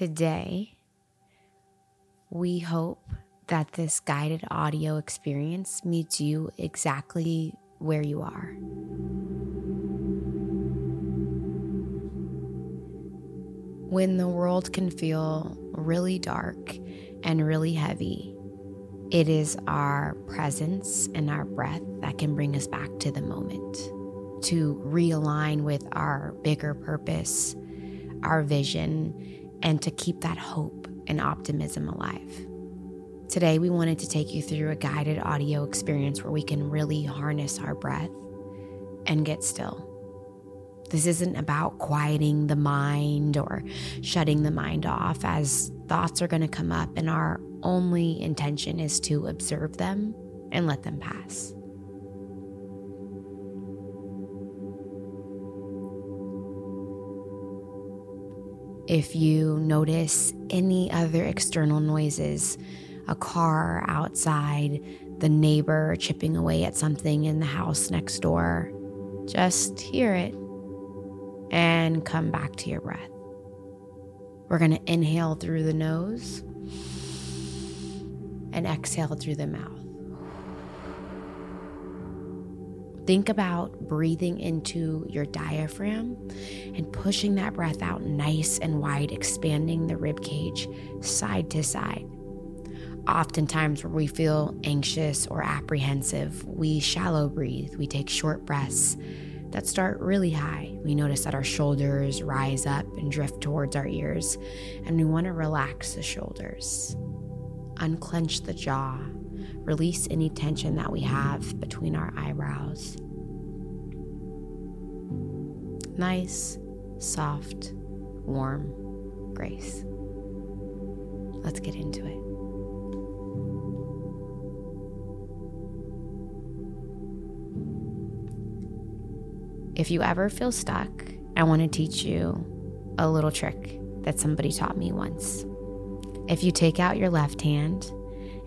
Today, we hope that this guided audio experience meets you exactly where you are. When the world can feel really dark and really heavy, it is our presence and our breath that can bring us back to the moment, to realign with our bigger purpose, our vision, and to keep that hope and optimism alive. Today, we wanted to take you through a guided audio experience where we can really harness our breath and get still. This isn't about quieting the mind or shutting the mind off, as thoughts are going to come up, and our only intention is to observe them and let them pass. If you notice any other external noises, a car outside, the neighbor chipping away at something in the house next door, just hear it and come back to your breath. We're going to inhale through the nose and exhale through the mouth. Think about breathing into your diaphragm and pushing that breath out nice and wide, expanding the rib cage side to side. Oftentimes, when we feel anxious or apprehensive, we shallow breathe, we take short breaths that start really high. We notice that our shoulders rise up and drift towards our ears, and we want to relax the shoulders, unclench the jaw, release any tension that we have between our eyebrows. Nice, soft, warm grace. Let's get into it. If you ever feel stuck, I want to teach you a little trick that somebody taught me once. If you take out your left hand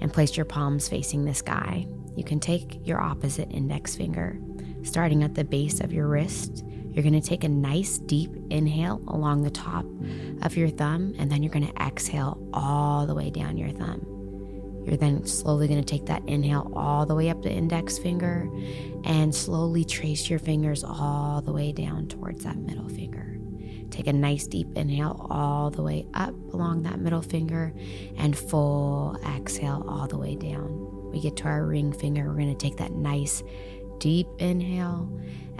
and place your palms facing the sky, you can take your opposite index finger, starting at the base of your wrist. You're going to take a nice deep inhale along the top of your thumb, and then you're going to exhale all the way down your thumb. You're then slowly going to take that inhale all the way up the index finger and slowly trace your fingers all the way down towards that middle finger. Take a nice deep inhale all the way up along that middle finger and full exhale all the way down. We get to our ring finger. We're going to take that nice deep inhale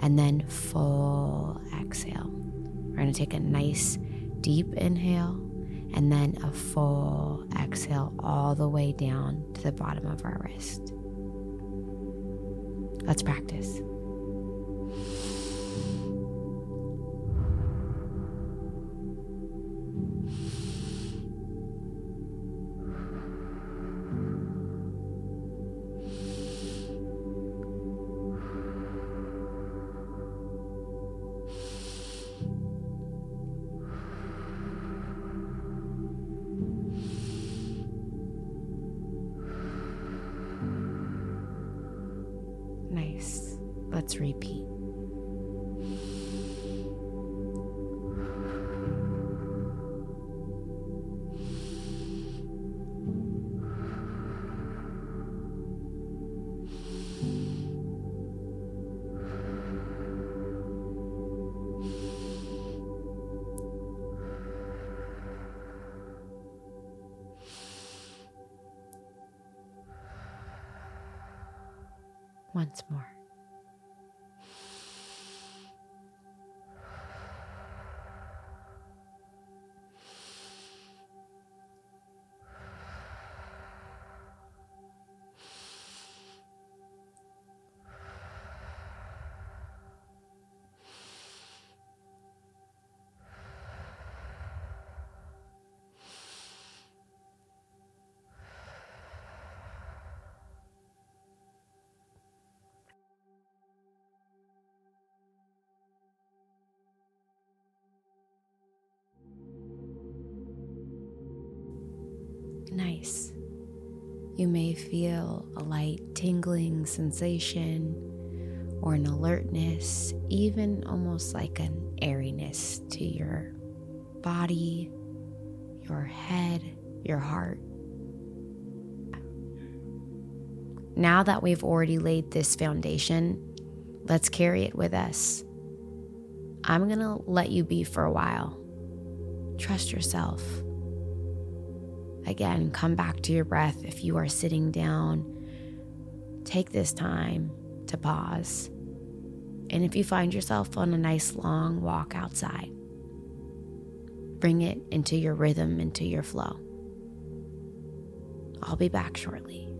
and then full exhale. We're going to take a nice deep inhale and then a full exhale all the way down to the bottom of our wrist. Let's practice. Nice. Let's repeat. Once more. Nice. You may feel a light tingling sensation or an alertness, even almost like an airiness to your body, your head, your heart. Now that we've already laid this foundation, let's carry it with us. I'm going to let you be for a while. Trust yourself. Again, come back to your breath if you are sitting down. Take this time to pause. And if you find yourself on a nice long walk outside, bring it into your rhythm, into your flow. I'll be back shortly.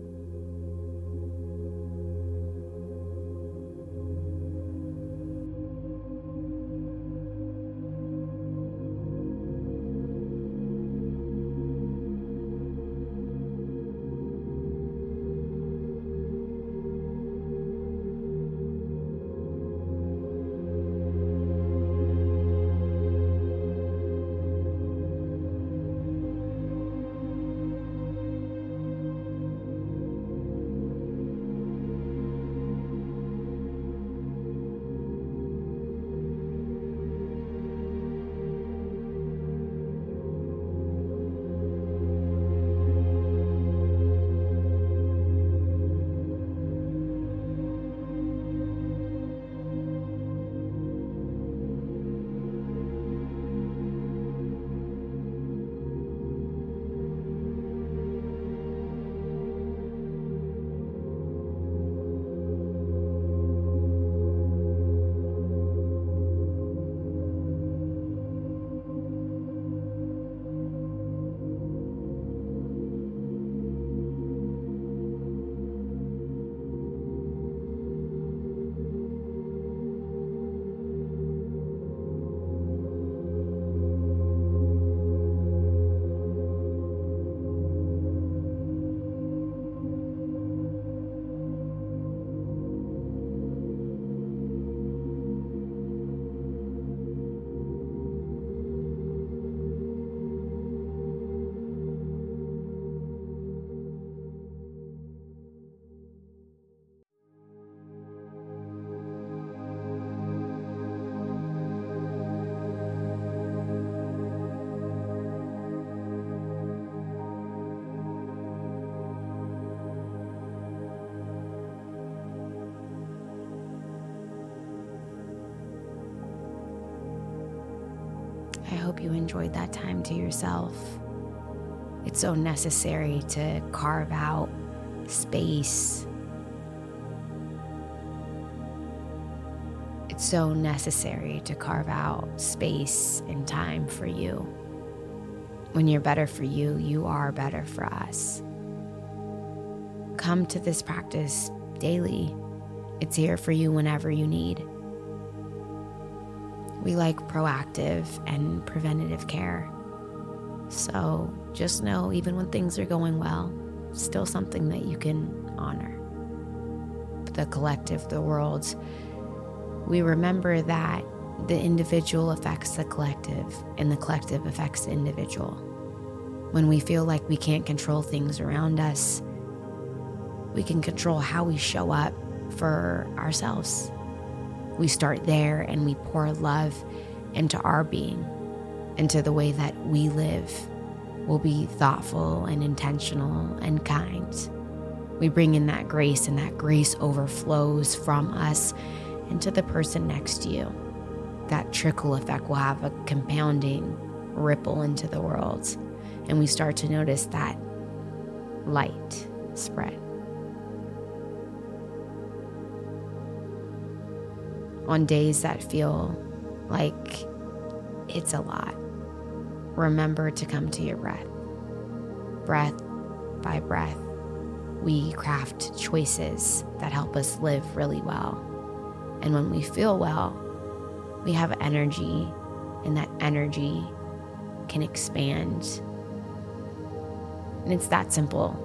Hope you enjoyed that time to yourself. It's so necessary to carve out space. It's so necessary to carve out space and time for you. When you're better for you, you are better for us. Come to this practice daily. It's here for you whenever you need. We like proactive and preventative care. So just know, even when things are going well, still something that you can honor. The collective, the world, we remember that the individual affects the collective and the collective affects the individual. When we feel like we can't control things around us, we can control how we show up for ourselves we start there and we pour love into our being, into the way that we live. We'll be thoughtful and intentional and kind. We bring in that grace, and that grace overflows from us into the person next to you. That trickle effect will have a compounding ripple into the world. And we start to notice that light spread. On days that feel like it's a lot, remember to come to your breath. Breath by breath, we craft choices that help us live really well. And when we feel well, we have energy, and that energy can expand. And it's that simple.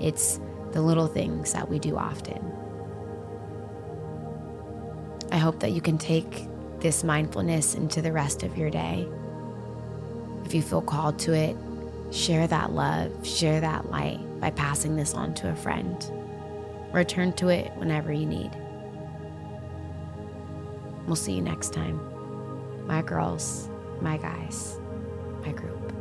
It's the little things that we do often. I hope that you can take this mindfulness into the rest of your day. If you feel called to it, share that love, share that light by passing this on to a friend. Return to it whenever you need. We'll see you next time. My girls, my guys, my group.